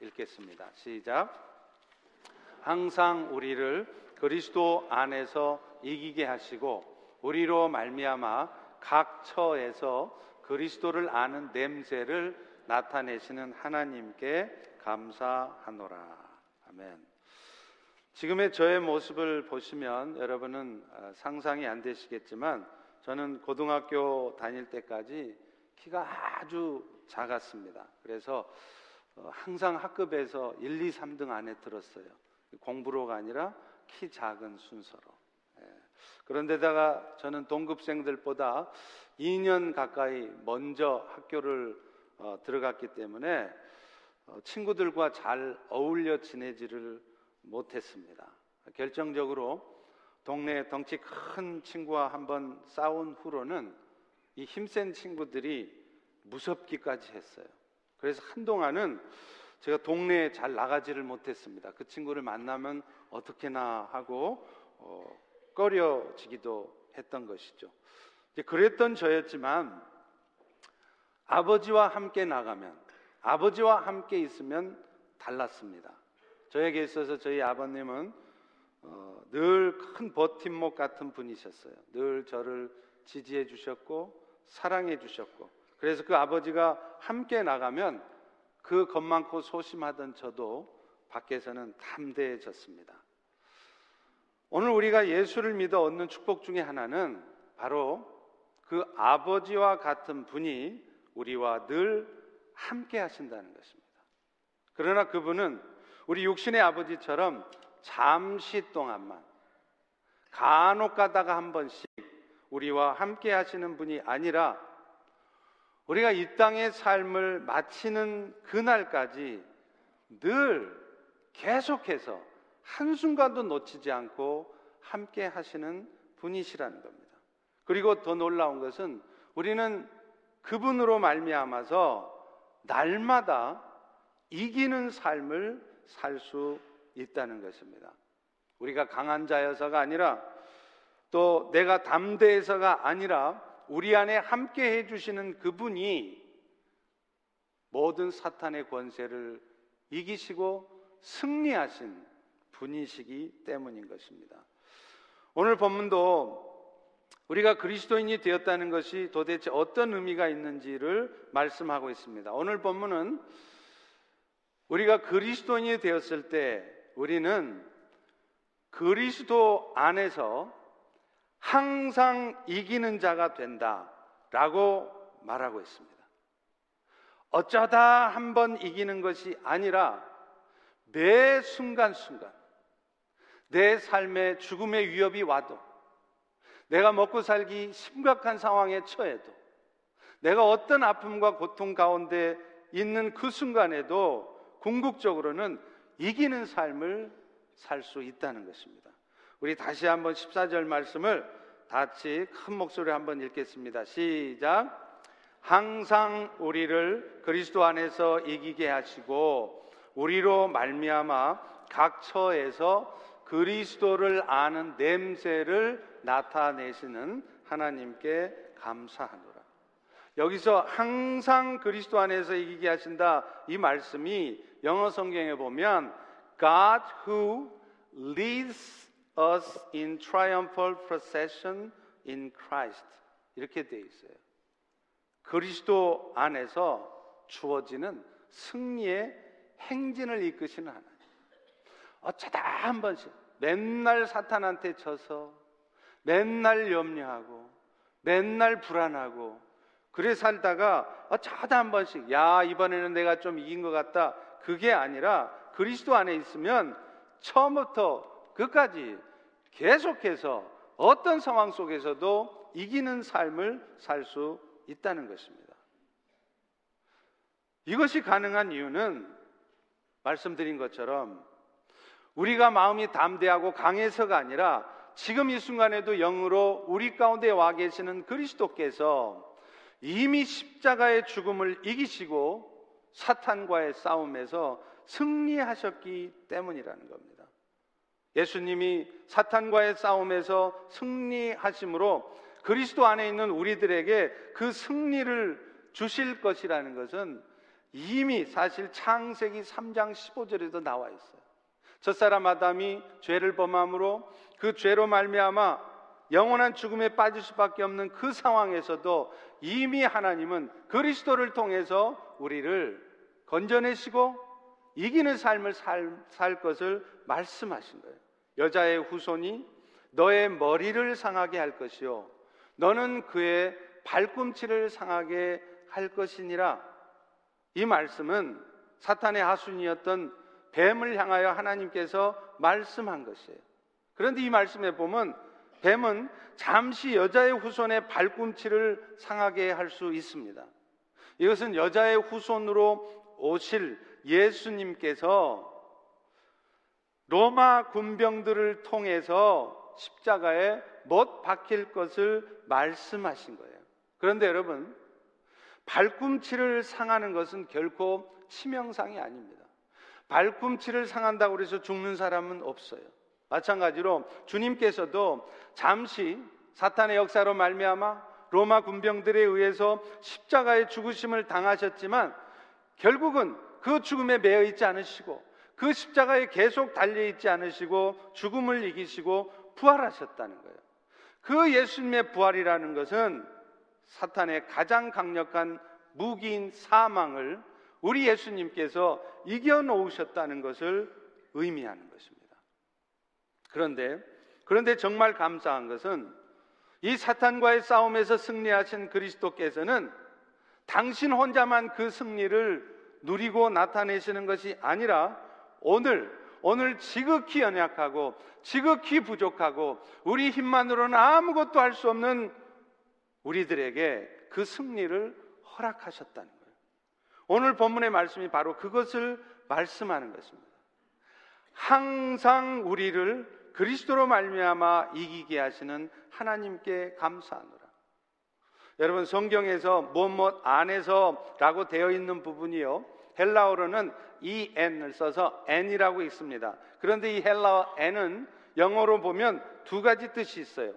읽겠습니다. 시작. 항상 우리를 그리스도 안에서 이기게 하시고 우리로 말미암아 각 처에서 그리스도를 아는 냄새를 나타내시는 하나님께 감사하노라. 아멘. 지금의 저의 모습을 보시면 여러분은 아, 상상이 안 되시겠지만 저는 고등학교 다닐 때까지 키가 아주 작았습니다. 그래서 어, 항상 학급에서 1, 2, 3등 안에 들었어요. 공부로가 아니라 키 작은 순서로. 예. 그런데다가 저는 동급생들보다 2년 가까이 먼저 학교를 어, 들어갔기 때문에 어, 친구들과 잘 어울려 지내지를 못했습니다. 결정적으로 동네 덩치 큰 친구와 한번 싸운 후로는 이 힘센 친구들이 무섭기까지 했어요. 그래서 한동안은 제가 동네에 잘 나가지를 못했습니다. 그 친구를 만나면 어떻게나 하고 어, 꺼려지기도 했던 것이죠. 그랬던 저였지만 아버지와 함께 나가면 아버지와 함께 있으면 달랐습니다. 저에게 있어서 저희 아버님은 어, 늘큰 버팀목 같은 분이셨어요. 늘 저를 지지해 주셨고 사랑해 주셨고 그래서 그 아버지가 함께 나가면 그 겁 많고 소심하던 저도 밖에서는 담대해졌습니다. 오늘 우리가 예수를 믿어 얻는 축복 중에 하나는 바로 그 아버지와 같은 분이 우리와 늘 함께 하신다는 것입니다. 그러나 그분은 우리 육신의 아버지처럼 잠시 동안만 간혹 가다가 한 번씩 우리와 함께 하시는 분이 아니라 우리가 이 땅의 삶을 마치는 그날까지 늘 계속해서 한순간도 놓치지 않고 함께 하시는 분이시라는 겁니다. 그리고 더 놀라운 것은 우리는 그분으로 말미암아서 날마다 이기는 삶을 살 수 있다는 것입니다. 우리가 강한 자여서가 아니라 또 내가 담대해서가 아니라 우리 안에 함께 해주시는 그분이 모든 사탄의 권세를 이기시고 승리하신 분이시기 때문인 것입니다. 오늘 본문도 우리가 그리스도인이 되었다는 것이 도대체 어떤 의미가 있는지를 말씀하고 있습니다. 오늘 본문은 우리가 그리스도인이 되었을 때 우리는 그리스도 안에서 항상 이기는 자가 된다 라고 말하고 있습니다. 어쩌다 한 번 이기는 것이 아니라 매 순간순간 내 삶에 죽음의 위협이 와도 내가 먹고 살기 심각한 상황에 처해도 내가 어떤 아픔과 고통 가운데 있는 그 순간에도 궁극적으로는 이기는 삶을 살 수 있다는 것입니다. 우리 다시 한번 14절 말씀을 같이 큰 목소리로 한번 읽겠습니다. 시작. 항상 우리를 그리스도 안에서 이기게 하시고 우리로 말미암아 각 처에서 그리스도를 아는 냄새를 나타내시는 하나님께 감사하노라. 여기서 항상 그리스도 안에서 이기게 하신다 이 말씀이 영어 성경에 보면 God who leads us in triumphal procession in Christ 이렇게 되어 있어요. 그리스도 안에서 주어지는 승리의 행진을 이끄시는 하나님. 어쩌다 한 번씩 맨날 사탄한테 져서 맨날 염려하고 맨날 불안하고 그래 살다가 어쩌다 한 번씩 야 이번에는 내가 좀 이긴 것 같다 그게 아니라 그리스도 안에 있으면 처음부터 끝까지 계속해서 어떤 상황 속에서도 이기는 삶을 살 수 있다는 것입니다. 이것이 가능한 이유는 말씀드린 것처럼 우리가 마음이 담대하고 강해서가 아니라 지금 이 순간에도 영으로 우리 가운데 와 계시는 그리스도께서 이미 십자가의 죽음을 이기시고 사탄과의 싸움에서 승리하셨기 때문이라는 겁니다. 예수님이 사탄과의 싸움에서 승리하심으로 그리스도 안에 있는 우리들에게 그 승리를 주실 것이라는 것은 이미 사실 창세기 3장 15절에도 나와 있어요. 첫사람 아담이 죄를 범함으로 그 죄로 말미암아 영원한 죽음에 빠질 수밖에 없는 그 상황에서도 이미 하나님은 그리스도를 통해서 우리를 건져내시고 이기는 삶을 살, 살 것을 말씀하신 거예요. 여자의 후손이 너의 머리를 상하게 할 것이요. 너는 그의 발꿈치를 상하게 할 것이니라. 이 말씀은 사탄의 하순이었던 뱀을 향하여 하나님께서 말씀한 것이에요. 그런데 이 말씀에 보면 뱀은 잠시 여자의 후손의 발꿈치를 상하게 할 수 있습니다. 이것은 여자의 후손으로 오실 예수님께서 로마 군병들을 통해서 십자가에 못 박힐 것을 말씀하신 거예요. 그런데 여러분, 발꿈치를 상하는 것은 결코 치명상이 아닙니다. 발꿈치를 상한다고 해서 죽는 사람은 없어요. 마찬가지로 주님께서도 잠시 사탄의 역사로 말미암아 로마 군병들에 의해서 십자가의 죽으심을 당하셨지만 결국은 그 죽음에 매여 있지 않으시고 그 십자가에 계속 달려 있지 않으시고 죽음을 이기시고 부활하셨다는 거예요. 그 예수님의 부활이라는 것은 사탄의 가장 강력한 무기인 사망을 우리 예수님께서 이겨놓으셨다는 것을 의미하는 것입니다. 그런데, 그런데 정말 감사한 것은 이 사탄과의 싸움에서 승리하신 그리스도께서는 당신 혼자만 그 승리를 누리고 나타내시는 것이 아니라 오늘, 오늘 지극히 연약하고 지극히 부족하고 우리 힘만으로는 아무것도 할 수 없는 우리들에게 그 승리를 허락하셨다는 거예요. 오늘 본문의 말씀이 바로 그것을 말씀하는 것입니다. 항상 우리를 그리스도로 말미암아 이기게 하시는 하나님께 감사하노라. 여러분 성경에서 무엇 안에서라고 되어 있는 부분이요. 헬라어로는 이 n을 써서 n이라고 있습니다. 그런데 이 헬라어 n은 영어로 보면 두 가지 뜻이 있어요.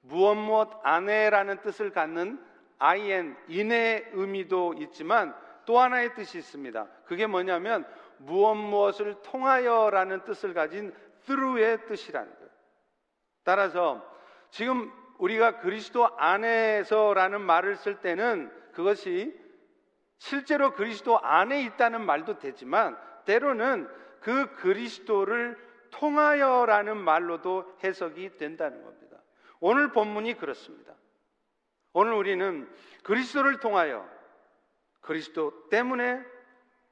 무엇 무엇 안에라는 뜻을 갖는 in 인의 의미도 있지만 또 하나의 뜻이 있습니다. 그게 뭐냐면 무엇 무엇을 통하여라는 뜻을 가진 through의 뜻이라는 거예요. 따라서 지금 우리가 그리스도 안에서라는 말을 쓸 때는 그것이 실제로 그리스도 안에 있다는 말도 되지만 때로는 그 그리스도를 통하여라는 말로도 해석이 된다는 겁니다. 오늘 본문이 그렇습니다. 오늘 우리는 그리스도를 통하여 그리스도 때문에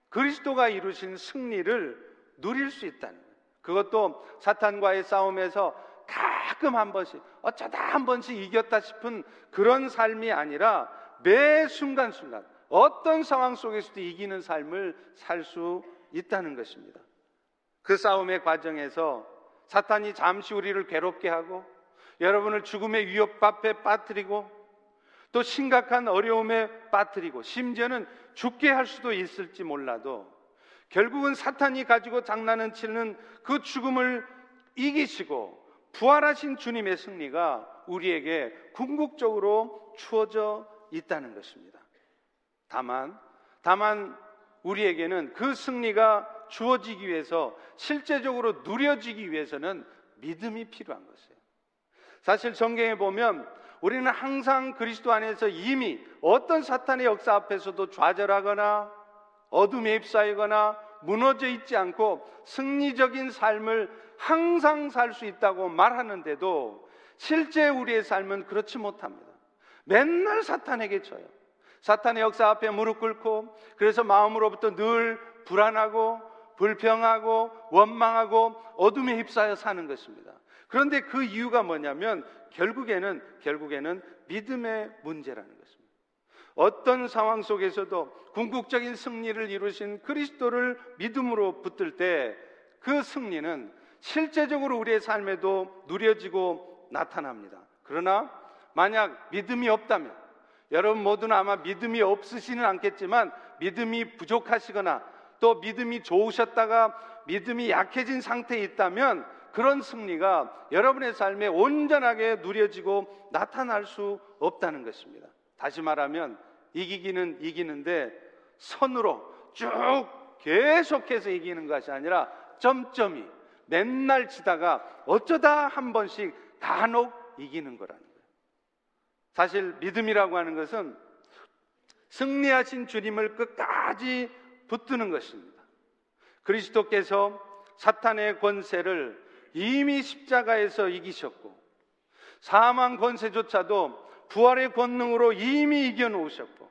그리스도가 이루신 승리를 누릴 수 있다는. 그것도 사탄과의 싸움에서 가끔 한 번씩 어쩌다 한 번씩 이겼다 싶은 그런 삶이 아니라 매 순간순간 어떤 상황 속에서도 이기는 삶을 살 수 있다는 것입니다. 그 싸움의 과정에서 사탄이 잠시 우리를 괴롭게 하고 여러분을 죽음의 위협 앞에 빠뜨리고 또 심각한 어려움에 빠뜨리고 심지어는 죽게 할 수도 있을지 몰라도 결국은 사탄이 가지고 장난을 치는 그 죽음을 이기시고 부활하신 주님의 승리가 우리에게 궁극적으로 주어져 있다는 것입니다. 다만, 다만 우리에게는 그 승리가 주어지기 위해서 실제적으로 누려지기 위해서는 믿음이 필요한 것이에요. 사실 성경에 보면 우리는 항상 그리스도 안에서 이미 어떤 사탄의 역사 앞에서도 좌절하거나 어둠에 휩싸이거나 무너져 있지 않고 승리적인 삶을 항상 살 수 있다고 말하는데도 실제 우리의 삶은 그렇지 못합니다. 맨날 사탄에게 져요. 사탄의 역사 앞에 무릎 꿇고 그래서 마음으로부터 늘 불안하고 불평하고 원망하고 어둠에 휩싸여 사는 것입니다. 그런데 그 이유가 뭐냐면 결국에는 결국에는 믿음의 문제라는 것입니다. 어떤 상황 속에서도 궁극적인 승리를 이루신 그리스도를 믿음으로 붙들 때 그 승리는 실제적으로 우리의 삶에도 누려지고 나타납니다. 그러나 만약 믿음이 없다면 여러분 모두는 아마 믿음이 없으시는 않겠지만 믿음이 부족하시거나 또 믿음이 좋으셨다가 믿음이 약해진 상태에 있다면 그런 승리가 여러분의 삶에 온전하게 누려지고 나타날 수 없다는 것입니다. 다시 말하면 이기기는 이기는데 선으로 쭉 계속해서 이기는 것이 아니라 점점이 맨날 치다가 어쩌다 한 번씩 간혹 이기는 거라는. 사실 믿음이라고 하는 것은 승리하신 주님을 끝까지 붙드는 것입니다. 그리스도께서 사탄의 권세를 이미 십자가에서 이기셨고 사망 권세조차도 부활의 권능으로 이미 이겨놓으셨고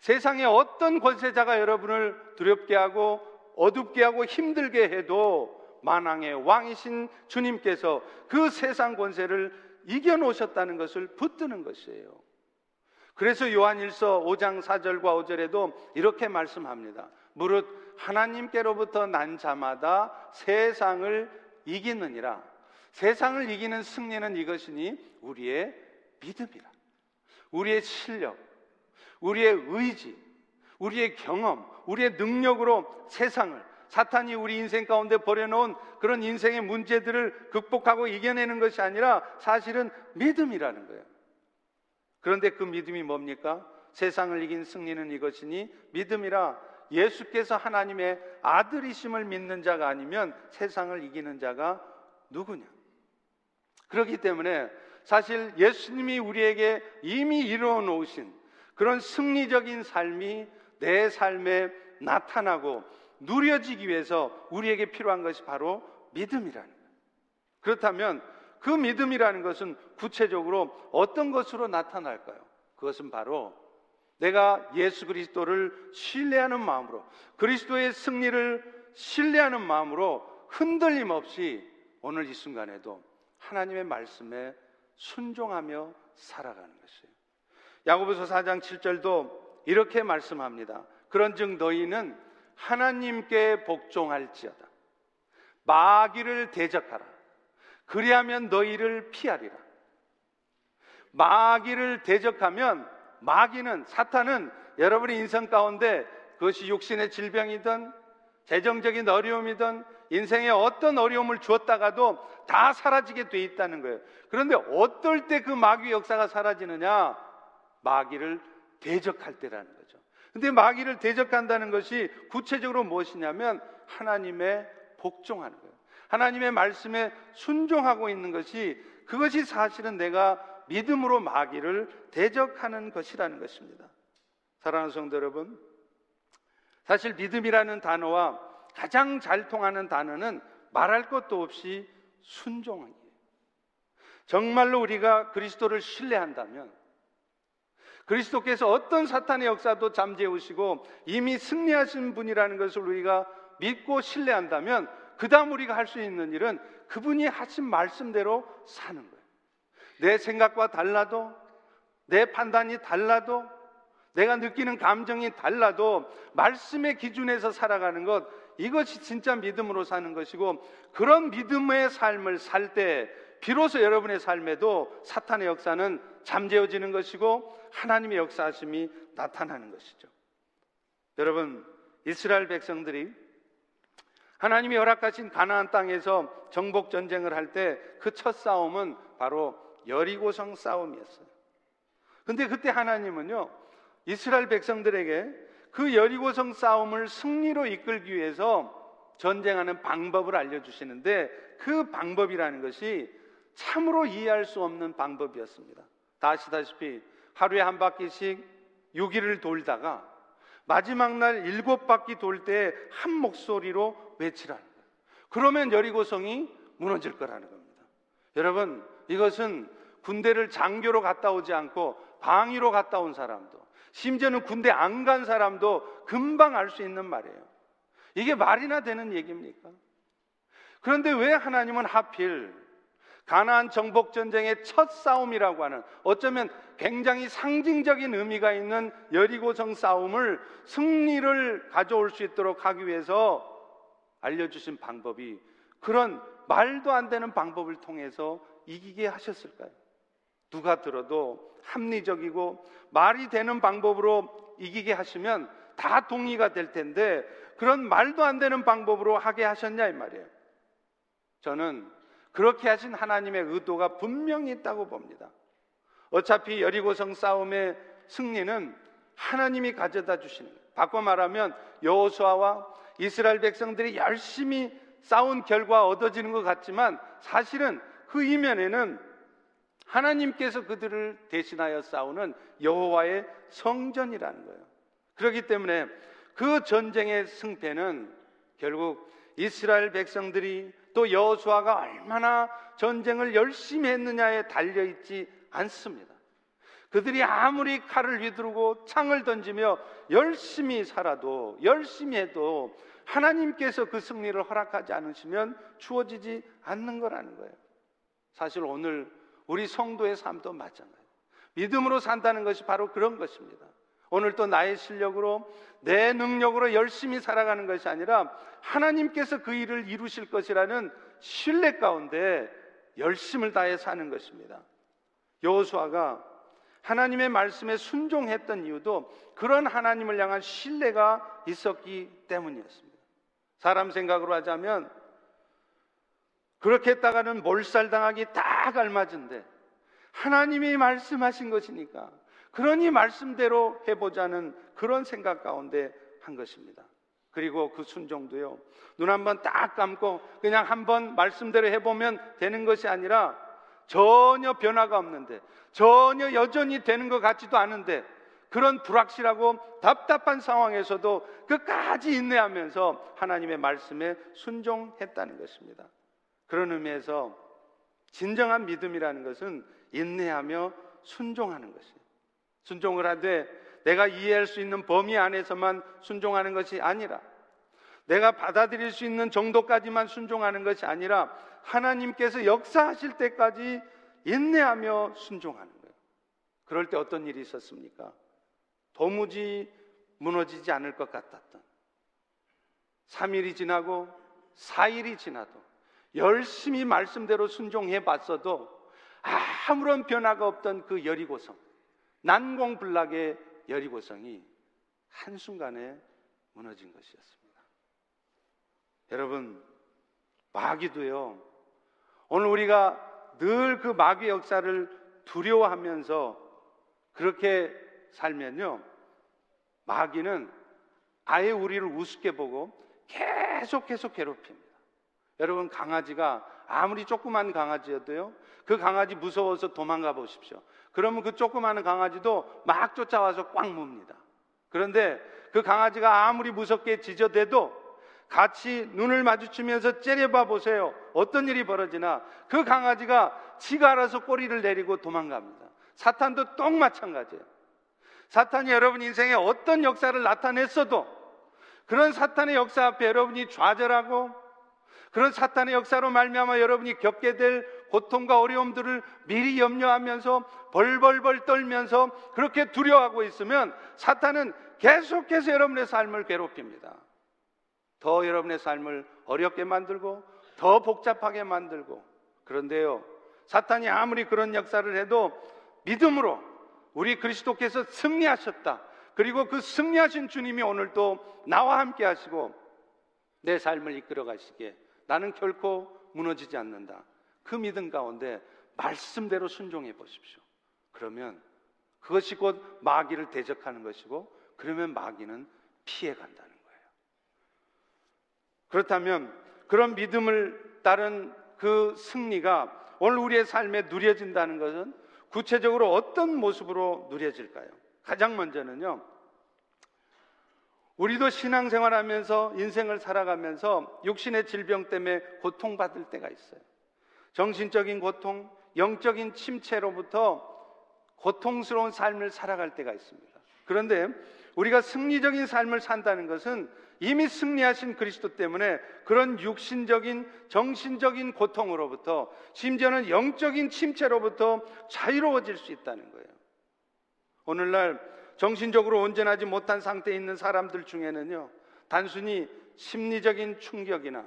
세상의 어떤 권세자가 여러분을 두렵게 하고 어둡게 하고 힘들게 해도 만왕의 왕이신 주님께서 그 세상 권세를 이겨놓으셨다는 것을 붙드는 것이에요. 그래서 요한일서 5장 4절과 5절에도 이렇게 말씀합니다. 무릇 하나님께로부터 난 자마다 세상을 이기느니라. 세상을 이기는 승리는 이것이니 우리의 믿음이라. 우리의 실력, 우리의 의지, 우리의 경험, 우리의 능력으로 세상을 사탄이 우리 인생 가운데 버려놓은 그런 인생의 문제들을 극복하고 이겨내는 것이 아니라 사실은 믿음이라는 거예요. 그런데 그 믿음이 뭡니까? 세상을 이긴 승리는 이것이니 믿음이라 예수께서 하나님의 아들이심을 믿는 자가 아니면 세상을 이기는 자가 누구냐? 그렇기 때문에 사실 예수님이 우리에게 이미 이루어 놓으신 그런 승리적인 삶이 내 삶에 나타나고 누려지기 위해서 우리에게 필요한 것이 바로 믿음이라는 거예요. 그렇다면 그 믿음이라는 것은 구체적으로 어떤 것으로 나타날까요? 그것은 바로 내가 예수 그리스도를 신뢰하는 마음으로 그리스도의 승리를 신뢰하는 마음으로 흔들림 없이 오늘 이 순간에도 하나님의 말씀에 순종하며 살아가는 것이에요. 야고보서 4장 7절도 이렇게 말씀합니다. 그런즉 너희는 하나님께 복종할지어다. 마귀를 대적하라. 그리하면 너희를 피하리라. 마귀를 대적하면 마귀는 사탄은 여러분의 인생 가운데 그것이 육신의 질병이든 재정적인 어려움이든 인생에 어떤 어려움을 주었다가도 다 사라지게 돼 있다는 거예요. 그런데 어떨 때 그 마귀 역사가 사라지느냐? 마귀를 대적할 때라는 거죠. 근데 마귀를 대적한다는 것이 구체적으로 무엇이냐면 하나님의 복종하는 거예요. 하나님의 말씀에 순종하고 있는 것이 그것이 사실은 내가 믿음으로 마귀를 대적하는 것이라는 것입니다. 사랑하는 성도 여러분, 사실 믿음이라는 단어와 가장 잘 통하는 단어는 말할 것도 없이 순종이에요. 정말로 우리가 그리스도를 신뢰한다면 그리스도께서 어떤 사탄의 역사도 잠재우시고 이미 승리하신 분이라는 것을 우리가 믿고 신뢰한다면 그 다음 우리가 할 수 있는 일은 그분이 하신 말씀대로 사는 거예요. 내 생각과 달라도 내 판단이 달라도 내가 느끼는 감정이 달라도 말씀의 기준에서 살아가는 것 이것이 진짜 믿음으로 사는 것이고 그런 믿음의 삶을 살 때 비로소 여러분의 삶에도 사탄의 역사는 잠재워지는 것이고 하나님의 역사하심이 나타나는 것이죠. 여러분, 이스라엘 백성들이 하나님이 허락하신 가나안 땅에서 정복 전쟁을 할 때 그 첫 싸움은 바로 여리고성 싸움이었어요. 근데 그때 하나님은요, 이스라엘 백성들에게 그 여리고성 싸움을 승리로 이끌기 위해서 전쟁하는 방법을 알려 주시는데 그 방법이라는 것이 참으로 이해할 수 없는 방법이었습니다. 다 아시다시피 하루에 한 바퀴씩 6일을 돌다가 마지막 날 일곱 바퀴 돌 때 한 목소리로 외치라는 거예요. 그러면 여리고성이 무너질 거라는 겁니다. 여러분, 이것은 군대를 장교로 갔다 오지 않고 방위로 갔다 온 사람도 심지어는 군대 안 간 사람도 금방 알 수 있는 말이에요. 이게 말이나 되는 얘기입니까? 그런데 왜 하나님은 하필 가나안 정복 전쟁의 첫 싸움이라고 하는 어쩌면 굉장히 상징적인 의미가 있는 여리고성 싸움을 승리를 가져올 수 있도록 하기 위해서 알려주신 방법이 그런 말도 안 되는 방법을 통해서 이기게 하셨을까요? 누가 들어도 합리적이고 말이 되는 방법으로 이기게 하시면 다 동의가 될 텐데 그런 말도 안 되는 방법으로 하게 하셨냐 이 말이에요. 저는 그렇게 하신 하나님의 의도가 분명히 있다고 봅니다. 어차피 여리고성 싸움의 승리는 하나님이 가져다 주시는 거예요. 바꿔 말하면 여호수아와 이스라엘 백성들이 열심히 싸운 결과 얻어지는 것 같지만 사실은 그 이면에는 하나님께서 그들을 대신하여 싸우는 여호와의 성전이라는 거예요. 그렇기 때문에 그 전쟁의 승패는 결국 이스라엘 백성들이 또 여호수아가 얼마나 전쟁을 열심히 했느냐에 달려 있지 않습니다. 그들이 아무리 칼을 휘두르고 창을 던지며 열심히 살아도 열심히 해도 하나님께서 그 승리를 허락하지 않으시면 주어지지 않는 거라는 거예요. 사실 오늘 우리 성도의 삶도 마찬가지예요. 믿음으로 산다는 것이 바로 그런 것입니다. 오늘 또 나의 실력으로 내 능력으로 열심히 살아가는 것이 아니라 하나님께서 그 일을 이루실 것이라는 신뢰 가운데 열심을 다해 사는 것입니다. 여호수아가 하나님의 말씀에 순종했던 이유도 그런 하나님을 향한 신뢰가 있었기 때문이었습니다. 사람 생각으로 하자면 그렇게 했다가는 몰살당하기 딱 알맞은데 하나님이 말씀하신 것이니까 그러니 말씀대로 해보자는 그런 생각 가운데 한 것입니다. 그리고 그 순종도요. 눈 한번 딱 감고 그냥 한번 말씀대로 해보면 되는 것이 아니라 전혀 변화가 없는데 전혀 여전히 되는 것 같지도 않은데 그런 불확실하고 답답한 상황에서도 끝까지 인내하면서 하나님의 말씀에 순종했다는 것입니다. 그런 의미에서 진정한 믿음이라는 것은 인내하며 순종하는 것이에요. 순종을 하되 내가 이해할 수 있는 범위 안에서만 순종하는 것이 아니라 내가 받아들일 수 있는 정도까지만 순종하는 것이 아니라 하나님께서 역사하실 때까지 인내하며 순종하는 거예요. 그럴 때 어떤 일이 있었습니까? 도무지 무너지지 않을 것 같았던 3일이 지나고 4일이 지나도 열심히 말씀대로 순종해 봤어도 아무런 변화가 없던 그 여리고성 난공불락의 여리고성이 한순간에 무너진 것이었습니다. 여러분, 마귀도요, 오늘 우리가 늘 그 마귀 역사를 두려워하면서 그렇게 살면요, 마귀는 아예 우리를 우습게 보고 계속 계속 괴롭힙니다. 여러분, 강아지가 아무리 조그만 강아지여도요, 그 강아지 무서워서 도망가 보십시오. 그러면 그 조그마한 강아지도 막 쫓아와서 꽉 뭅니다. 그런데 그 강아지가 아무리 무섭게 짖어대도 같이 눈을 마주치면서 째려봐 보세요. 어떤 일이 벌어지나 그 강아지가 지가 알아서 꼬리를 내리고 도망갑니다. 사탄도 똑 마찬가지예요. 사탄이 여러분 인생에 어떤 역사를 나타냈어도 그런 사탄의 역사 앞에 여러분이 좌절하고 그런 사탄의 역사로 말미암아 여러분이 겪게 될 고통과 어려움들을 미리 염려하면서 벌벌벌 떨면서 그렇게 두려워하고 있으면 사탄은 계속해서 여러분의 삶을 괴롭힙니다. 더 여러분의 삶을 어렵게 만들고 더 복잡하게 만들고 그런데요. 사탄이 아무리 그런 역사를 해도 믿음으로 우리 그리스도께서 승리하셨다. 그리고 그 승리하신 주님이 오늘도 나와 함께 하시고 내 삶을 이끌어 가시기에 나는 결코 무너지지 않는다. 그 믿음 가운데 말씀대로 순종해 보십시오. 그러면 그것이 곧 마귀를 대적하는 것이고 그러면 마귀는 피해 간다는 거예요. 그렇다면 그런 믿음을 따른 그 승리가 오늘 우리의 삶에 누려진다는 것은 구체적으로 어떤 모습으로 누려질까요? 가장 먼저는요. 우리도 신앙생활 하면서 인생을 살아가면서 육신의 질병 때문에 고통받을 때가 있어요. 정신적인 고통, 영적인 침체로부터 고통스러운 삶을 살아갈 때가 있습니다. 그런데 우리가 승리적인 삶을 산다는 것은 이미 승리하신 그리스도 때문에 그런 육신적인, 정신적인 고통으로부터 심지어는 영적인 침체로부터 자유로워질 수 있다는 거예요. 오늘날 정신적으로 온전하지 못한 상태에 있는 사람들 중에는요, 단순히 심리적인 충격이나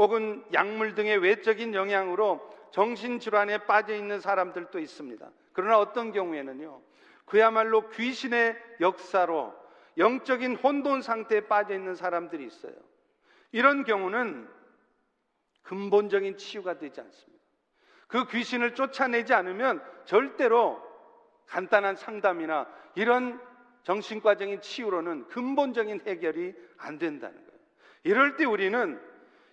혹은 약물 등의 외적인 영향으로 정신질환에 빠져 있는 사람들도 있습니다. 그러나 어떤 경우에는요, 그야말로 귀신의 역사로 영적인 혼돈 상태에 빠져 있는 사람들이 있어요. 이런 경우는 근본적인 치유가 되지 않습니다. 그 귀신을 쫓아내지 않으면 절대로 간단한 상담이나 이런 정신과적인 치유로는 근본적인 해결이 안 된다는 거예요. 이럴 때 우리는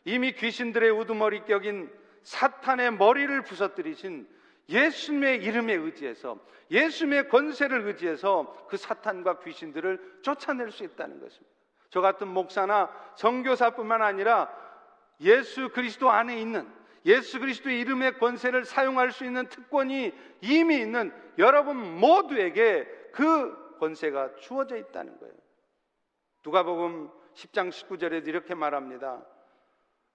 이미 귀신들의 우두머리 격인 사탄의 머리를 부서뜨리신 예수님의 이름에 의지해서 예수님의 권세를 의지해서 그 사탄과 귀신들을 쫓아낼 수 있다는 것입니다. 저 같은 목사나 선교사뿐만 아니라 예수 그리스도 안에 있는 예수 그리스도의 이름의 권세를 사용할 수 있는 특권이 이미 있는 여러분 모두에게 그 권세가 주어져 있다는 거예요. 누가복음 10장 19절에도 이렇게 말합니다.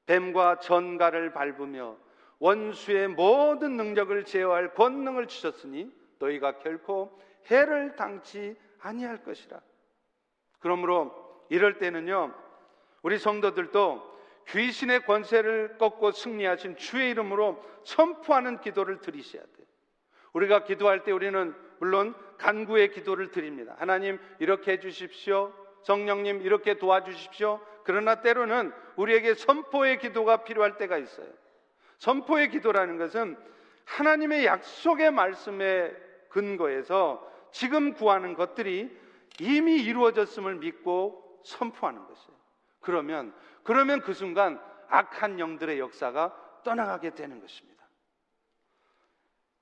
뱀과 전갈을 밟으며 원수의 모든 능력을 제어할 권능을 주셨으니 너희가 결코 해를 당치 아니할 것이라. 그러므로 이럴 때는요, 우리 성도들도 귀신의 권세를 꺾고 승리하신 주의 이름으로 선포하는 기도를 드리셔야 돼요. 우리가 기도할 때 우리는 물론 간구의 기도를 드립니다. 하나님 이렇게 해 주십시오. 성령님 이렇게 도와주십시오. 그러나 때로는 우리에게 선포의 기도가 필요할 때가 있어요. 선포의 기도라는 것은 하나님의 약속의 말씀에 근거해서 지금 구하는 것들이 이미 이루어졌음을 믿고 선포하는 것이에요. 그러면 그러면 그 순간 악한 영들의 역사가 떠나가게 되는 것입니다.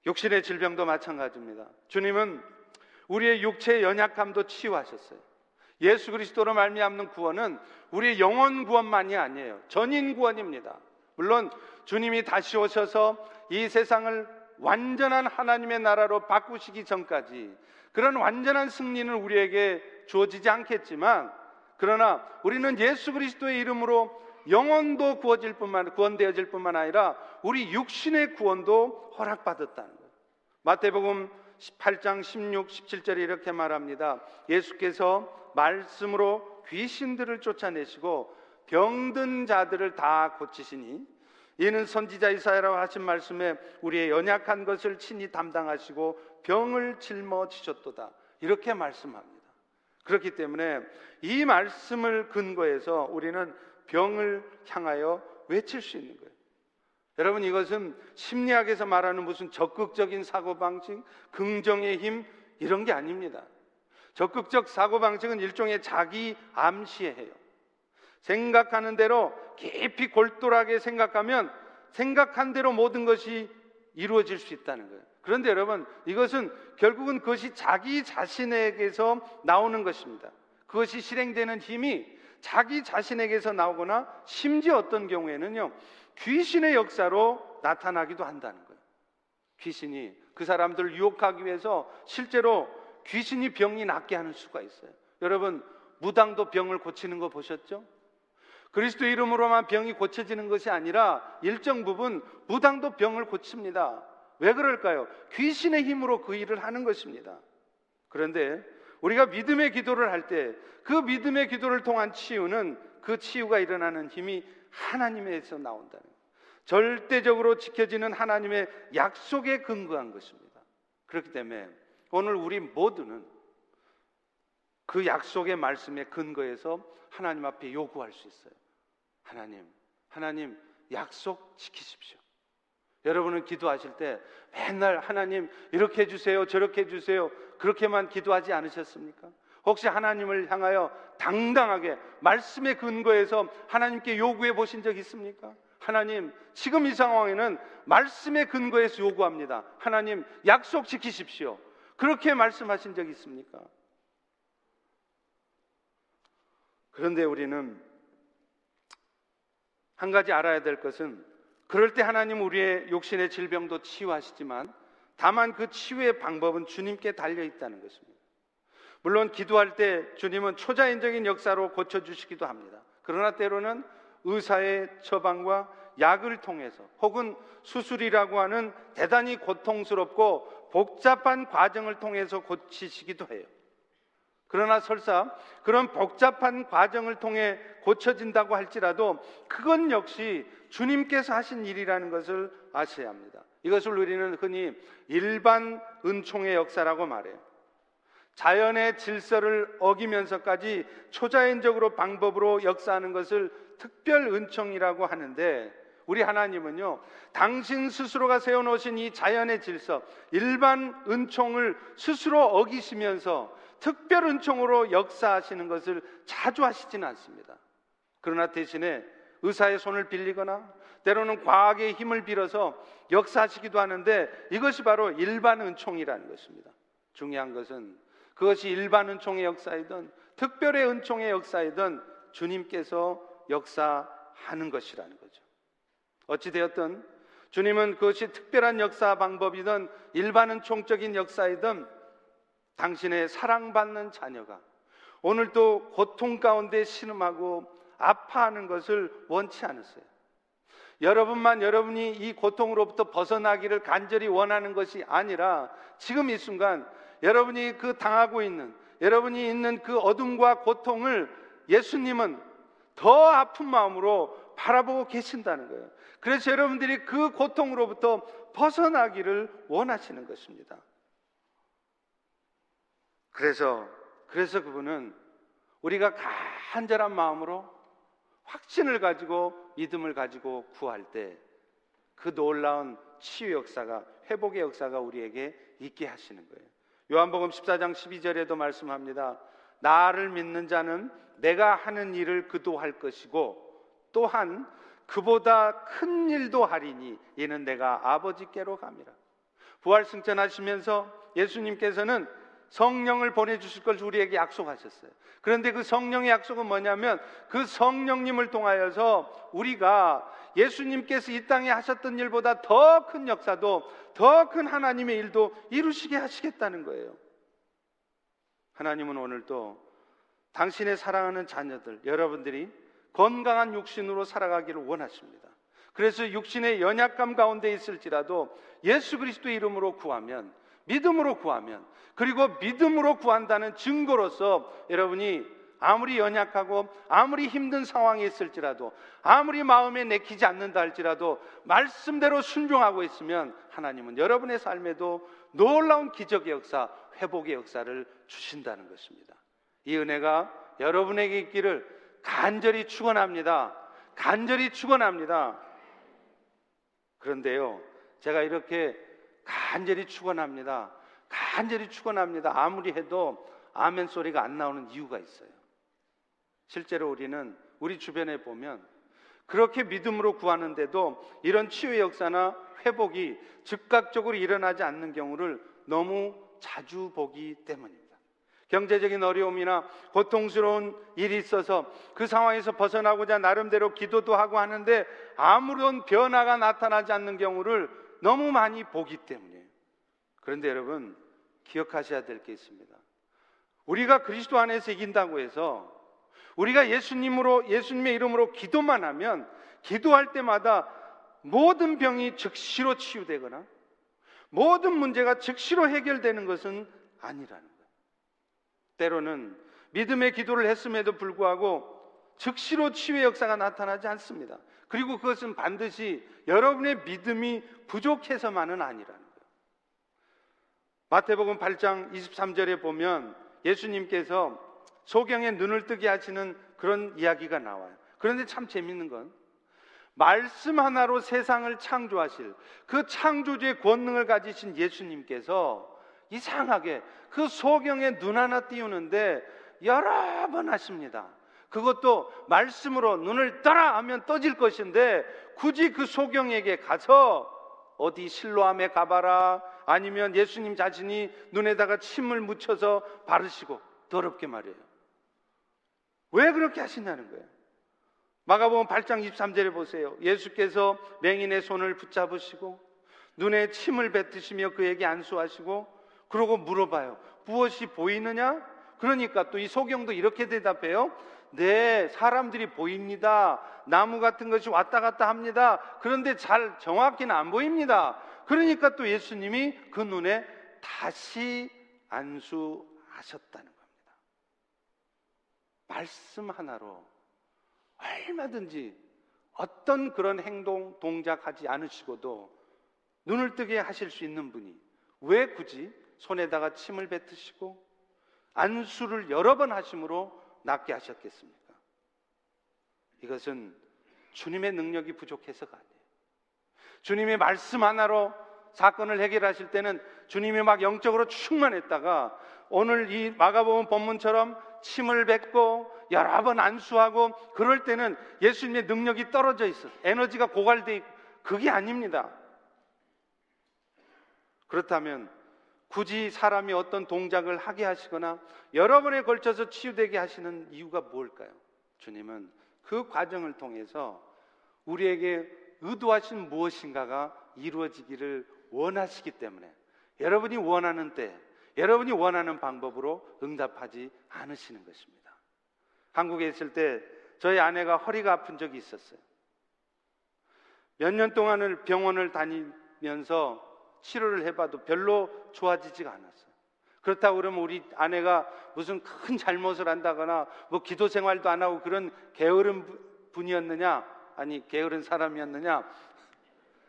욕실의 질병도 마찬가지입니다. 주님은 우리의 육체의 연약함도 치유하셨어요. 예수 그리스도로 말미암는 구원은 우리의 영원 구원만이 아니에요. 전인 구원입니다. 물론 주님이 다시 오셔서 이 세상을 완전한 하나님의 나라로 바꾸시기 전까지 그런 완전한 승리는 우리에게 주어지지 않겠지만 그러나 우리는 예수 그리스도의 이름으로 영원도 구워질 뿐만 구원되어질 뿐만 아니라 우리 육신의 구원도 허락받았다는 거예요. 마태복음 18장 16, 17절에 이렇게 말합니다. 예수께서 말씀으로 귀신들을 쫓아내시고 병든 자들을 다 고치시니 이는 선지자 이사야라고 하신 말씀에 우리의 연약한 것을 친히 담당하시고 병을 짊어지셨도다. 이렇게 말씀합니다. 그렇기 때문에 이 말씀을 근거해서 우리는 병을 향하여 외칠 수 있는 거예요. 여러분 이것은 심리학에서 말하는 무슨 적극적인 사고방식, 긍정의 힘 이런 게 아닙니다. 적극적 사고방식은 일종의 자기 암시해요. 생각하는 대로 깊이 골똘하게 생각하면 생각한 대로 모든 것이 이루어질 수 있다는 거예요. 그런데 여러분, 이것은 결국은 그것이 자기 자신에게서 나오는 것입니다. 그것이 실행되는 힘이 자기 자신에게서 나오거나 심지어 어떤 경우에는요, 귀신의 역사로 나타나기도 한다는 거예요. 귀신이 그 사람들을 유혹하기 위해서 실제로 귀신이 병이 낫게 하는 수가 있어요. 여러분, 무당도 병을 고치는 거 보셨죠? 그리스도 이름으로만 병이 고쳐지는 것이 아니라 일정 부분 무당도 병을 고칩니다. 왜 그럴까요? 귀신의 힘으로 그 일을 하는 것입니다. 그런데 우리가 믿음의 기도를 할 때 그 믿음의 기도를 통한 치유는 그 치유가 일어나는 힘이 하나님에서 나온다는. 절대적으로 지켜지는 하나님의 약속에 근거한 것입니다. 그렇기 때문에 오늘 우리 모두는 그 약속의 말씀에 근거해서 하나님 앞에 요구할 수 있어요. 하나님, 하나님 약속 지키십시오. 여러분은 기도하실 때 맨날 하나님 이렇게 해주세요, 저렇게 해주세요. 그렇게만 기도하지 않으셨습니까? 혹시 하나님을 향하여 당당하게 말씀의 근거에서 하나님께 요구해 보신 적 있습니까? 하나님, 지금 이 상황에는 말씀의 근거에서 요구합니다. 하나님, 약속 지키십시오. 그렇게 말씀하신 적 있습니까? 그런데 우리는 한 가지 알아야 될 것은 그럴 때 하나님 우리의 욕신의 질병도 치유하시지만 다만 그 치유의 방법은 주님께 달려 있다는 것입니다. 물론 기도할 때 주님은 초자연적인 역사로 고쳐 주시기도 합니다. 그러나 때로는 의사의 처방과 약을 통해서 혹은 수술이라고 하는 대단히 고통스럽고 복잡한 과정을 통해서 고치시기도 해요. 그러나 설사 그런 복잡한 과정을 통해 고쳐진다고 할지라도 그건 역시 주님께서 하신 일이라는 것을 아셔야 합니다. 이것을 우리는 흔히 일반 은총의 역사라고 말해요. 자연의 질서를 어기면서까지 초자연적으로 방법으로 역사하는 것을 특별 은총이라고 하는데 우리 하나님은요, 당신 스스로가 세워놓으신 이 자연의 질서, 일반 은총을 스스로 어기시면서 특별 은총으로 역사하시는 것을 자주 하시지는 않습니다. 그러나 대신에 의사의 손을 빌리거나 때로는 과학의 힘을 빌어서 역사하시기도 하는데 이것이 바로 일반 은총이라는 것입니다. 중요한 것은 그것이 일반 은총의 역사이든 특별의 은총의 역사이든 주님께서 역사하는 것이라는 거죠. 어찌되었든 주님은 그것이 특별한 역사 방법이든 일반 은 총적인 역사이든 당신의 사랑받는 자녀가 오늘도 고통 가운데 신음하고 아파하는 것을 원치 않으세요. 여러분만 여러분이 이 고통으로부터 벗어나기를 간절히 원하는 것이 아니라 지금 이 순간 여러분이 그 당하고 있는 여러분이 있는 그 어둠과 고통을 예수님은 더 아픈 마음으로 바라보고 계신다는 거예요. 그래서 여러분들이 그 고통으로부터 벗어나기를 원하시는 것입니다. 그래서 그래서 그분은 우리가 간절한 마음으로 확신을 가지고 믿음을 가지고 구할 때 그 놀라운 치유 역사가 회복의 역사가 우리에게 있게 하시는 거예요. 요한복음 14장 12절에도 말씀합니다. 나를 믿는 자는 내가 하는 일을 그도 할 것이고 또한 그보다 큰 일도 하리니 이는 내가 아버지께로 감이라. 부활 승천하시면서 예수님께서는 성령을 보내주실 걸 우리에게 약속하셨어요. 그런데 그 성령의 약속은 뭐냐면 그 성령님을 통하여서 우리가 예수님께서 이 땅에 하셨던 일보다 더 큰 역사도 더 큰 하나님의 일도 이루시게 하시겠다는 거예요. 하나님은 오늘도 당신의 사랑하는 자녀들, 여러분들이 건강한 육신으로 살아가기를 원하십니다. 그래서 육신의 연약감 가운데 있을지라도 예수 그리스도 이름으로 구하면 믿음으로 구하면 그리고 믿음으로 구한다는 증거로서 여러분이 아무리 연약하고 아무리 힘든 상황에 있을지라도 아무리 마음에 내키지 않는다 할지라도 말씀대로 순종하고 있으면 하나님은 여러분의 삶에도 놀라운 기적의 역사, 회복의 역사를 주신다는 것입니다. 이 은혜가 여러분에게 있기를 간절히 축원합니다. 간절히 축원합니다. 그런데요. 제가 이렇게 간절히 축원합니다. 간절히 축원합니다. 아무리 해도 아멘 소리가 안 나오는 이유가 있어요. 실제로 우리는 우리 주변에 보면 그렇게 믿음으로 구하는데도 이런 치유의 역사나 회복이 즉각적으로 일어나지 않는 경우를 너무 자주 보기 때문입니다. 경제적인 어려움이나 고통스러운 일이 있어서 그 상황에서 벗어나고자 나름대로 기도도 하고 하는데 아무런 변화가 나타나지 않는 경우를 너무 많이 보기 때문에 그런데 여러분 기억하셔야 될 게 있습니다. 우리가 그리스도 안에서 이긴다고 해서 우리가 예수님으로 예수님의 이름으로 기도만 하면 기도할 때마다 모든 병이 즉시로 치유되거나 모든 문제가 즉시로 해결되는 것은 아니라는. 때로는 믿음의 기도를 했음에도 불구하고 즉시로 치유의 역사가 나타나지 않습니다. 그리고 그것은 반드시 여러분의 믿음이 부족해서만은 아니라는 거예요. 마태복음 8장 23절에 보면 예수님께서 소경의 눈을 뜨게 하시는 그런 이야기가 나와요. 그런데 참 재밌는 건 말씀 하나로 세상을 창조하실 그 창조주의 권능을 가지신 예수님께서 이상하게 그 소경의 눈 하나 띄우는데 여러 번 하십니다. 그것도 말씀으로 눈을 떠라 하면 떠질 것인데 굳이 그 소경에게 가서 어디 실로암에 가봐라 아니면 예수님 자신이 눈에다가 침을 묻혀서 바르시고 더럽게 말이에요. 왜 그렇게 하시냐는 거예요. 마가복음 8장 23절에 보세요. 예수께서 맹인의 손을 붙잡으시고 눈에 침을 뱉으시며 그에게 안수하시고 그러고 물어봐요. 무엇이 보이느냐? 그러니까 또 이 소경도 이렇게 대답해요. 네, 사람들이 보입니다. 나무 같은 것이 왔다 갔다 합니다. 그런데 잘 정확히는 안 보입니다. 그러니까 또 예수님이 그 눈에 다시 안수하셨다는 겁니다. 말씀 하나로 얼마든지 어떤 그런 행동, 동작하지 않으시고도 눈을 뜨게 하실 수 있는 분이 왜 굳이 손에다가 침을 뱉으시고 안수를 여러 번 하심으로 낫게 하셨겠습니까? 이것은 주님의 능력이 부족해서가 아니에요. 주님의 말씀 하나로 사건을 해결하실 때는 주님이 막 영적으로 충만했다가 오늘 이 마가복음 본문처럼 침을 뱉고 여러 번 안수하고 그럴 때는 예수님의 능력이 떨어져 있어. 에너지가 고갈돼 있고 그게 아닙니다. 그렇다면 굳이 사람이 어떤 동작을 하게 하시거나 여러 번에 걸쳐서 치유되게 하시는 이유가 뭘까요? 주님은 그 과정을 통해서 우리에게 의도하신 무엇인가가 이루어지기를 원하시기 때문에 여러분이 원하는 때, 여러분이 원하는 방법으로 응답하지 않으시는 것입니다. 한국에 있을 때 저희 아내가 허리가 아픈 적이 있었어요. 몇 년 동안을 병원을 다니면서 치료를 해봐도 별로 좋아지지가 않았어요. 그렇다고 그러면 우리 아내가 무슨 큰 잘못을 한다거나 뭐 기도 생활도 안 하고 그런 게으른 분이었느냐? 아니, 게으른 사람이었느냐?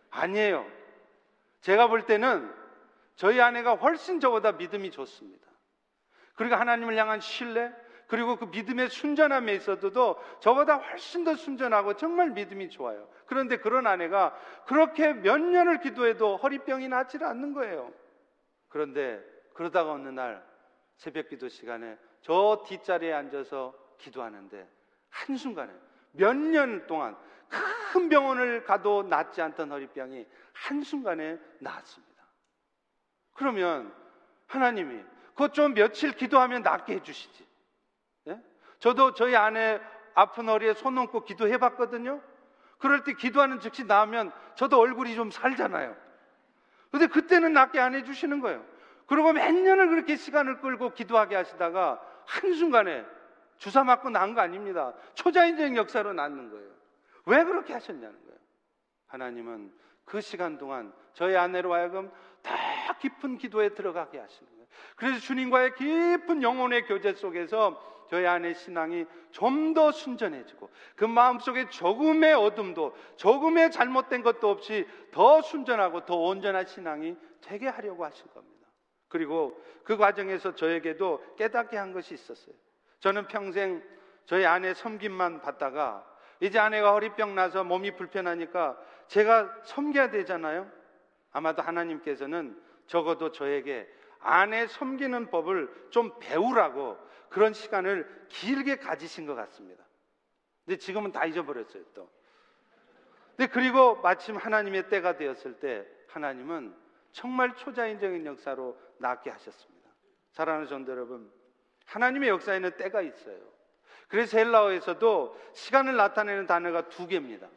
아니에요. 제가 볼 때는 저희 아내가 훨씬 저보다 믿음이 좋습니다. 그리고 하나님을 향한 신뢰, 그리고 그 믿음의 순전함에 있어도 저보다 훨씬 더 순전하고 정말 믿음이 좋아요. 그런데 그런 아내가 그렇게 몇 년을 기도해도 허리병이 낫질 않는 거예요. 그런데 그러다가 어느 날 새벽 기도 시간에 저 뒷자리에 앉아서 기도하는데 한순간에 몇 년 동안 큰 병원을 가도 낫지 않던 허리병이 한순간에 나았습니다. 그러면 하나님이 그것 좀 며칠 기도하면 낫게 해주시지. 예? 저도 저희 아내 아픈 허리에 손 얹고 기도해 봤거든요. 그럴 때 기도하는 즉시 나오면 저도 얼굴이 좀 살잖아요. 근데 그때는 낫게 안 해주시는 거예요. 그리고 몇 년을 그렇게 시간을 끌고 기도하게 하시다가 한순간에 주사 맞고 난 거 아닙니다. 초자연적인 역사로 낫는 거예요. 왜 그렇게 하셨냐는 거예요. 하나님은 그 시간 동안 저희 아내로 하여금 더 깊은 기도에 들어가게 하시는 거예요. 그래서 주님과의 깊은 영혼의 교제 속에서 저희 아내 신앙이 좀 더 순전해지고 그 마음속에 조금의 어둠도 조금의 잘못된 것도 없이 더 순전하고 더 온전한 신앙이 되게 하려고 하신 겁니다. 그리고 그 과정에서 저에게도 깨닫게 한 것이 있었어요. 저는 평생 저희 아내 섬김만 받다가 이제 아내가 허리병 나서 몸이 불편하니까 제가 섬겨야 되잖아요. 아마도 하나님께서는 적어도 저에게 아내 섬기는 법을 좀 배우라고 그런 시간을 길게 가지신 것 같습니다. 근데 지금은 다 잊어버렸어요, 또. 근데 그리고 마침 하나님의 때가 되었을 때 하나님은 정말 초자연적인 역사로 낫게 하셨습니다. 사랑하는 성도 여러분, 하나님의 역사에는 때가 있어요. 그래서 헬라어에서도 시간을 나타내는 단어가 두 개입니다.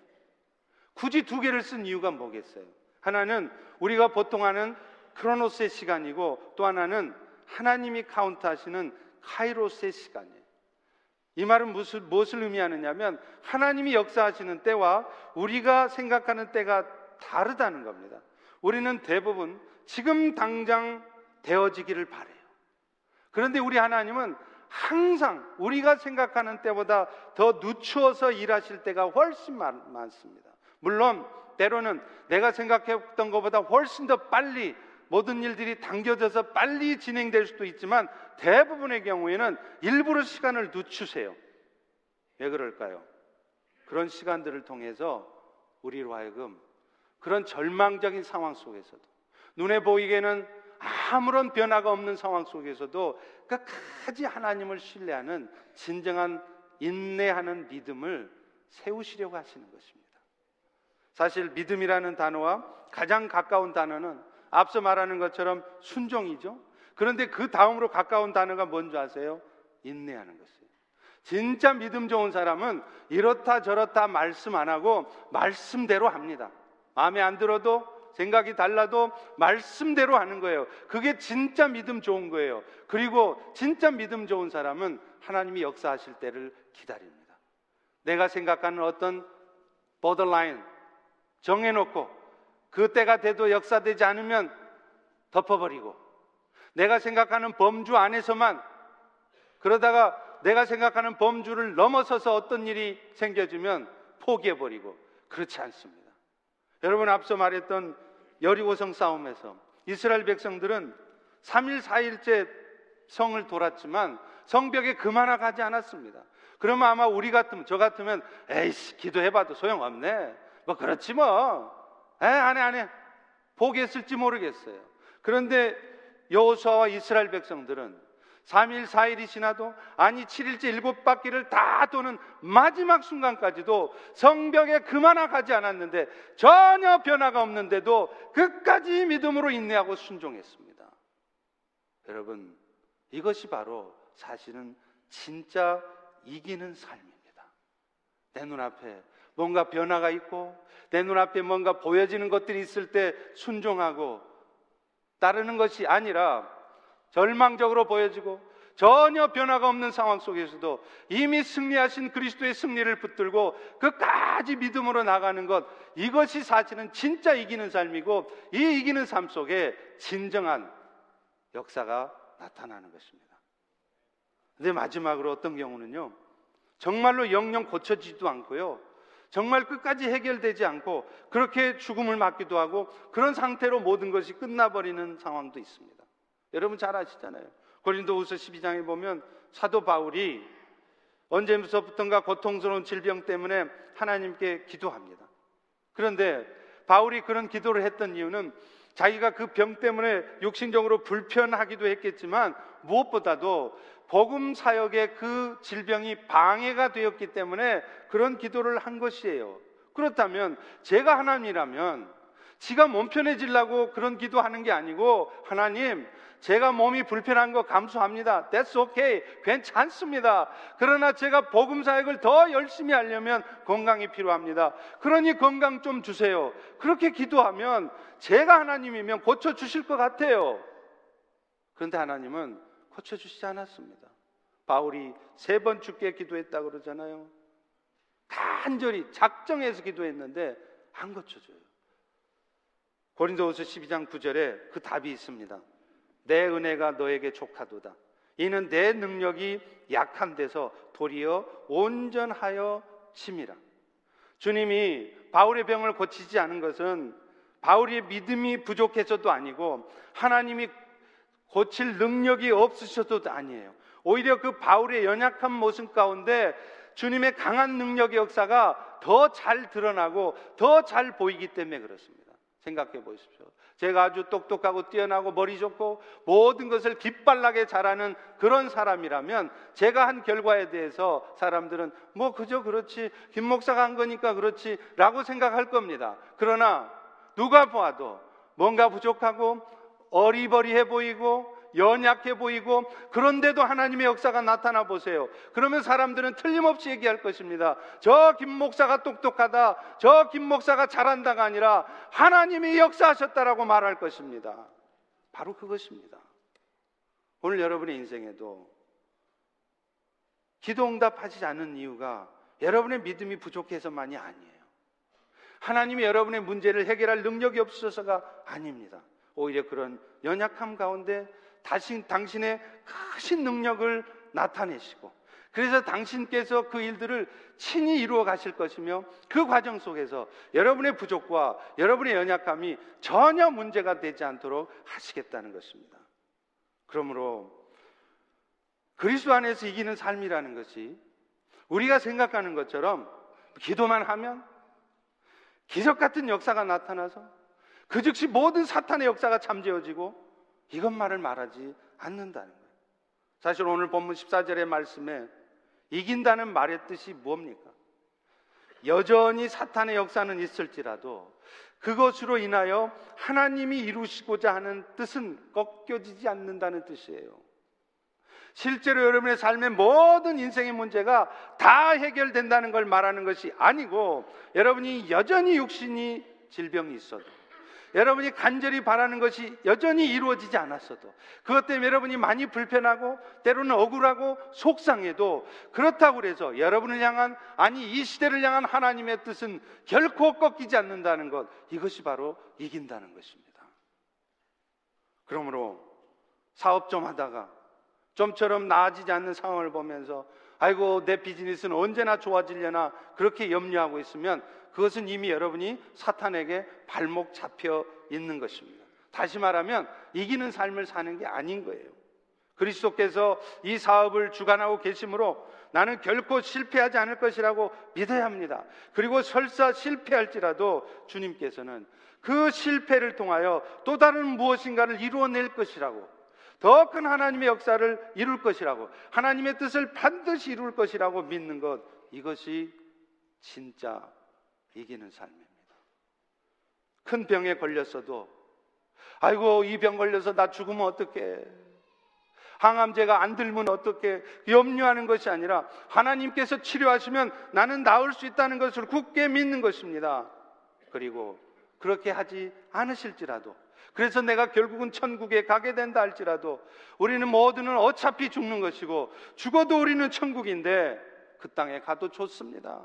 굳이 두 개를 쓴 이유가 뭐겠어요? 하나는 우리가 보통 하는 크로노스의 시간이고 또 하나는 하나님이 카운트하시는 카이로스의 시간이에요. 이 말은 무슨, 무엇을 의미하느냐면 하나님이 역사하시는 때와 우리가 생각하는 때가 다르다는 겁니다. 우리는 대부분 지금 당장 되어지기를 바래요. 그런데 우리 하나님은 항상 우리가 생각하는 때보다 더 늦추어서 일하실 때가 훨씬 많, 습니다 물론 때로는 내가 생각했던 것보다 훨씬 더 빨리 모든 일들이 당겨져서 빨리 진행될 수도 있지만 대부분의 경우에는 일부러 시간을 늦추세요. 왜 그럴까요? 그런 시간들을 통해서 우리로 하여금 그런 절망적인 상황 속에서도 눈에 보이게는 아무런 변화가 없는 상황 속에서도 끝까지 하나님을 신뢰하는 진정한 인내하는 믿음을 세우시려고 하시는 것입니다. 사실 믿음이라는 단어와 가장 가까운 단어는 앞서 말하는 것처럼 순종이죠. 그런데 그 다음으로 가까운 단어가 뭔지 아세요? 인내하는 것이에요. 진짜 믿음 좋은 사람은 이렇다 저렇다 말씀 안 하고 말씀대로 합니다. 마음에 안 들어도 생각이 달라도 말씀대로 하는 거예요. 그게 진짜 믿음 좋은 거예요. 그리고 진짜 믿음 좋은 사람은 하나님이 역사하실 때를 기다립니다. 내가 생각하는 어떤 보더라인 정해놓고 그 때가 돼도 역사되지 않으면 덮어버리고 내가 생각하는 범주 안에서만 그러다가 내가 생각하는 범주를 넘어서서 어떤 일이 생겨지면 포기해버리고 그렇지 않습니다. 여러분 앞서 말했던 여리고성 싸움에서 이스라엘 백성들은 3일 4일째 성을 돌았지만 성벽에 그만하 가지 않았습니다. 그러면 아마 우리 같으면 저 같으면 에이씨 기도해봐도 소용없네. 뭐 그렇지 뭐. 에 안 해 안 해. 포기했을지 모르겠어요. 그런데 여호수아와 이스라엘 백성들은 3일, 4일이 지나도 아니 7일째 일곱 바퀴를 다 도는 마지막 순간까지도 성벽에 그만아 가지 않았는데 전혀 변화가 없는데도 끝까지 믿음으로 인내하고 순종했습니다. 여러분, 이것이 바로 사실은 진짜 이기는 삶입니다. 내 눈앞에 뭔가 변화가 있고 내 눈앞에 뭔가 보여지는 것들이 있을 때 순종하고 따르는 것이 아니라 절망적으로 보여지고 전혀 변화가 없는 상황 속에서도 이미 승리하신 그리스도의 승리를 붙들고 끝까지 믿음으로 나가는 것 이것이 사실은 진짜 이기는 삶이고 이 이기는 삶 속에 진정한 역사가 나타나는 것입니다. 근데 마지막으로 어떤 경우는요. 정말로 영영 고쳐지지도 않고요. 정말 끝까지 해결되지 않고 그렇게 죽음을 맞기도 하고 그런 상태로 모든 것이 끝나버리는 상황도 있습니다. 여러분 잘 아시잖아요. 고린도후서 12장에 보면 사도 바울이 언제부터부턴가 고통스러운 질병 때문에 하나님께 기도합니다. 그런데 바울이 그런 기도를 했던 이유는 자기가 그 병 때문에 육신적으로 불편하기도 했겠지만 무엇보다도 복음 사역의 그 질병이 방해가 되었기 때문에 그런 기도를 한 것이에요. 그렇다면 제가 하나님이라면 지가 몸 편해지려고 그런 기도하는 게 아니고 하나님 제가 몸이 불편한 거 감수합니다. That's okay. 괜찮습니다. 그러나 제가 복음 사역을 더 열심히 하려면 건강이 필요합니다. 그러니 건강 좀 주세요. 그렇게 기도하면 제가 하나님이면 고쳐 주실 것 같아요. 그런데 하나님은 고쳐주시지 않았습니다. 바울이 세 번 죽게 기도했다 그러잖아요. 간절히 작정해서 기도했는데 안 고쳐줘요. 고린도후서 12장 9절에 그 답이 있습니다. 내 은혜가 너에게 족하도다. 이는 내 능력이 약한 데서 도리어 온전하여 침이라. 주님이 바울의 병을 고치지 않은 것은 바울의 믿음이 부족해서도 아니고 하나님이 고칠 능력이 없으셔도 아니에요. 오히려 그 바울의 연약한 모습 가운데 주님의 강한 능력의 역사가 더 잘 드러나고 더 잘 보이기 때문에 그렇습니다. 생각해 보십시오. 제가 아주 똑똑하고 뛰어나고 머리 좋고 모든 것을 깃발나게 잘하는 그런 사람이라면 제가 한 결과에 대해서 사람들은 뭐 그저 그렇지 김 목사가 한 거니까 그렇지 라고 생각할 겁니다. 그러나 누가 보아도 뭔가 부족하고 어리버리해 보이고 연약해 보이고 그런데도 하나님의 역사가 나타나 보세요. 그러면 사람들은 틀림없이 얘기할 것입니다. 저 김 목사가 똑똑하다. 저 김 목사가 잘한다가 아니라 하나님이 역사하셨다라고 말할 것입니다. 바로 그것입니다. 오늘 여러분의 인생에도 기도 응답하지 않는 이유가 여러분의 믿음이 부족해서만이 아니에요. 하나님이 여러분의 문제를 해결할 능력이 없어서가 아닙니다. 오히려 그런 연약함 가운데 다시 당신의 크신 능력을 나타내시고 그래서 당신께서 그 일들을 친히 이루어 가실 것이며 그 과정 속에서 여러분의 부족과 여러분의 연약함이 전혀 문제가 되지 않도록 하시겠다는 것입니다. 그러므로 그리스도 안에서 이기는 삶이라는 것이 우리가 생각하는 것처럼 기도만 하면 기적 같은 역사가 나타나서 그 즉시 모든 사탄의 역사가 잠재워지고 이것만을 말하지 않는다는 거예요. 사실 오늘 본문 14절의 말씀에 이긴다는 말의 뜻이 뭡니까? 여전히 사탄의 역사는 있을지라도 그것으로 인하여 하나님이 이루시고자 하는 뜻은 꺾여지지 않는다는 뜻이에요. 실제로 여러분의 삶의 모든 인생의 문제가 다 해결된다는 걸 말하는 것이 아니고 여러분이 여전히 육신이 질병이 있어도 여러분이 간절히 바라는 것이 여전히 이루어지지 않았어도 그것 때문에 여러분이 많이 불편하고 때로는 억울하고 속상해도 그렇다고 그래서 여러분을 향한 아니 이 시대를 향한 하나님의 뜻은 결코 꺾이지 않는다는 것 이것이 바로 이긴다는 것입니다. 그러므로 사업 좀 하다가 좀처럼 나아지지 않는 상황을 보면서 아이고 내 비즈니스는 언제나 좋아지려나 그렇게 염려하고 있으면 그것은 이미 여러분이 사탄에게 발목 잡혀 있는 것입니다. 다시 말하면 이기는 삶을 사는 게 아닌 거예요. 그리스도께서 이 사업을 주관하고 계시므로 나는 결코 실패하지 않을 것이라고 믿어야 합니다. 그리고 설사 실패할지라도 주님께서는 그 실패를 통하여 또 다른 무엇인가를 이루어낼 것이라고 더 큰 하나님의 역사를 이룰 것이라고 하나님의 뜻을 반드시 이룰 것이라고 믿는 것 이것이 진짜 이기는 삶입니다. 큰 병에 걸렸어도 아이고 이 병 걸려서 나 죽으면 어떡해 항암제가 안 들면 어떻게 염려하는 것이 아니라 하나님께서 치료하시면 나는 나을 수 있다는 것을 굳게 믿는 것입니다. 그리고 그렇게 하지 않으실지라도 그래서 내가 결국은 천국에 가게 된다 할지라도 우리는 모두는 어차피 죽는 것이고 죽어도 우리는 천국인데 그 땅에 가도 좋습니다.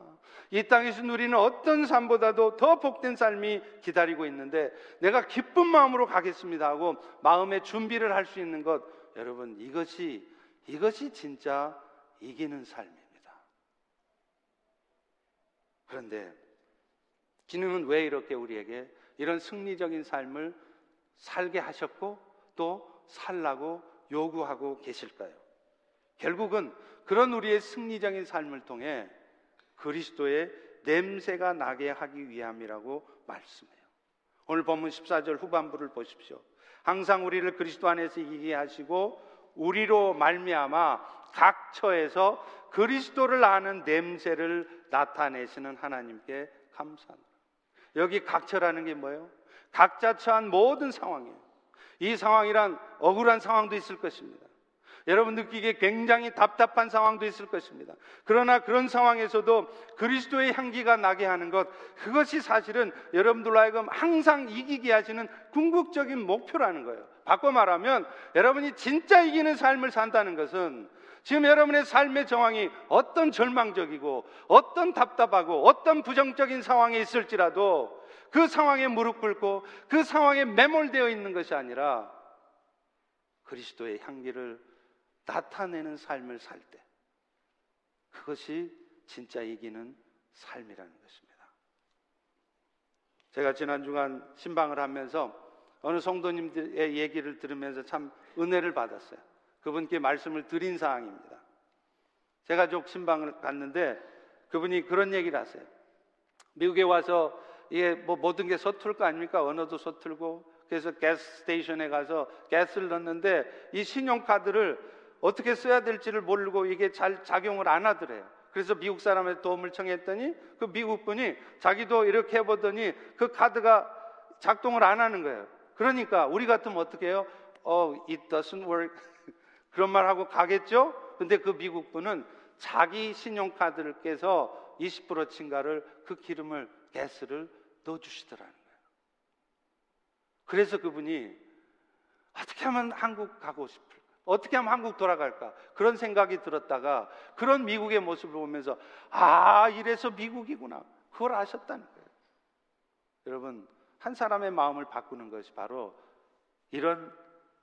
이 땅에서 누리는 어떤 삶보다도 더 복된 삶이 기다리고 있는데 내가 기쁜 마음으로 가겠습니다 하고 마음의 준비를 할 수 있는 것 여러분 이것이 이것이 진짜 이기는 삶입니다. 그런데 주님은 왜 이렇게 우리에게 이런 승리적인 삶을 살게 하셨고 또 살라고 요구하고 계실까요? 결국은 그런 우리의 승리적인 삶을 통해 그리스도의 냄새가 나게 하기 위함이라고 말씀해요. 오늘 본문 14절 후반부를 보십시오. 항상 우리를 그리스도 안에서 이기게 하시고 우리로 말미암아 각 처에서 그리스도를 아는 냄새를 나타내시는 하나님께 감사합니다. 여기 각처라는 게 뭐예요? 각자 처한 모든 상황이에요. 이 상황이란 억울한 상황도 있을 것입니다. 여러분 느끼기에 굉장히 답답한 상황도 있을 것입니다. 그러나 그런 상황에서도 그리스도의 향기가 나게 하는 것, 그것이 사실은 여러분들로 하여금 항상 이기게 하시는 궁극적인 목표라는 거예요. 바꿔 말하면 여러분이 진짜 이기는 삶을 산다는 것은 지금 여러분의 삶의 정황이 어떤 절망적이고 어떤 답답하고 어떤 부정적인 상황에 있을지라도 그 상황에 무릎 꿇고 그 상황에 매몰되어 있는 것이 아니라 그리스도의 향기를 나타내는 삶을 살 때, 그것이 진짜 이기는 삶이라는 것입니다. 제가 지난 주간 신방을 하면서 어느 성도님들의 얘기를 들으면서 참 은혜를 받았어요. 그분께 말씀을 드린 사항입니다. 제가 족 신방을 갔는데 그분이 그런 얘기를 하세요. 미국에 와서 이게 뭐 모든 게 서툴 거 아닙니까? 언어도 서툴고 그래서 가스 스테이션에 가서 가스를 넣는데 이 신용카드를 어떻게 써야 될지를 모르고 이게 잘 작용을 안 하더래요. 그래서 미국 사람의 도움을 청했더니 그 미국 분이 자기도 이렇게 해보더니 그 카드가 작동을 안 하는 거예요. 그러니까 우리 같으면 어떻게 해요? 어, it doesn't work. 그런 말 하고 가겠죠? 근데 그 미국 분은 자기 신용카드를 깨서 20% 친가를 그 기름을, 가스를 넣어주시더라는 거예요. 그래서 그분이 어떻게 하면 한국 가고 싶을까? 어떻게 하면 한국 돌아갈까? 그런 생각이 들었다가 그런 미국의 모습을 보면서 아, 이래서 미국이구나. 그걸 아셨다는 거예요. 여러분, 한 사람의 마음을 바꾸는 것이 바로 이런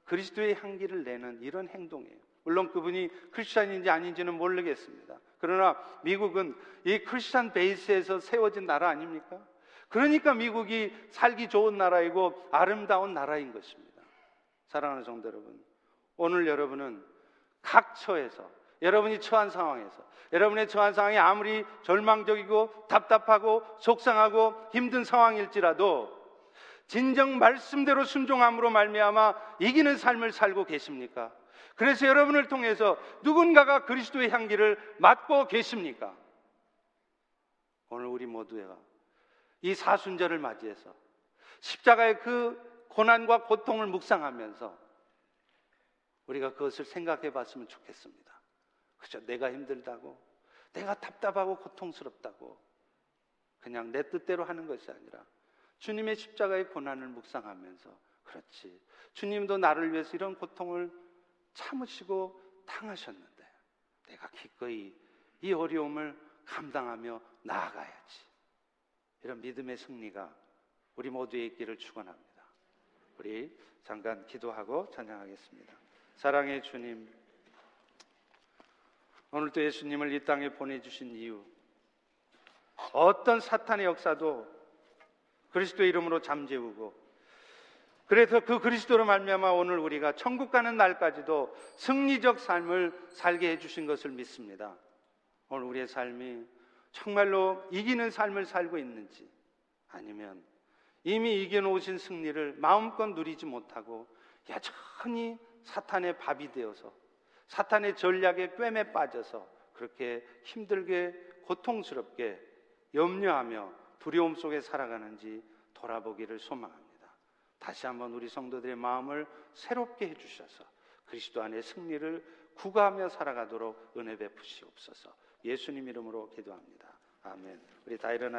그리스도의 향기를 내는 이런 행동이에요. 물론 그분이 크리스천인지 아닌지는 모르겠습니다. 그러나 미국은 이 크리스천 베이스에서 세워진 나라 아닙니까? 그러니까 미국이 살기 좋은 나라이고 아름다운 나라인 것입니다. 사랑하는 성도 여러분, 오늘 여러분은 각 처에서 여러분이 처한 상황에서 여러분의 처한 상황이 아무리 절망적이고 답답하고 속상하고 힘든 상황일지라도 진정 말씀대로 순종함으로 말미암아 이기는 삶을 살고 계십니까? 그래서 여러분을 통해서 누군가가 그리스도의 향기를 맡고 계십니까? 오늘 우리 모두가 이 사순절을 맞이해서 십자가의 그 고난과 고통을 묵상하면서 우리가 그것을 생각해 봤으면 좋겠습니다. 그죠? 내가 힘들다고, 내가 답답하고 고통스럽다고, 그냥 내 뜻대로 하는 것이 아니라 주님의 십자가의 고난을 묵상하면서, 그렇지. 주님도 나를 위해서 이런 고통을 참으시고 당하셨는데, 내가 기꺼이 이 어려움을 감당하며 나아가야지. 이런 믿음의 승리가 우리 모두의 있기를 축원합니다. 우리 잠깐 기도하고 찬양하겠습니다. 사랑의 주님, 오늘도 예수님을 이 땅에 보내주신 이유, 어떤 사탄의 역사도 그리스도의 이름으로 잠재우고, 그래서 그 그리스도로 말미암아 오늘 우리가 천국 가는 날까지도 승리적 삶을 살게 해주신 것을 믿습니다. 오늘 우리의 삶이 정말로 이기는 삶을 살고 있는지, 아니면 이미 이겨놓으신 승리를 마음껏 누리지 못하고 여전히 사탄의 밥이 되어서 사탄의 전략에 꿰매 빠져서 그렇게 힘들게 고통스럽게 염려하며 두려움 속에 살아가는지 돌아보기를 소망합니다. 다시 한번 우리 성도들의 마음을 새롭게 해주셔서 그리스도 안에 승리를 구가하며 살아가도록 은혜 베푸시옵소서. 예수님 이름으로 기도합니다. 아멘. 우리 다 일어나.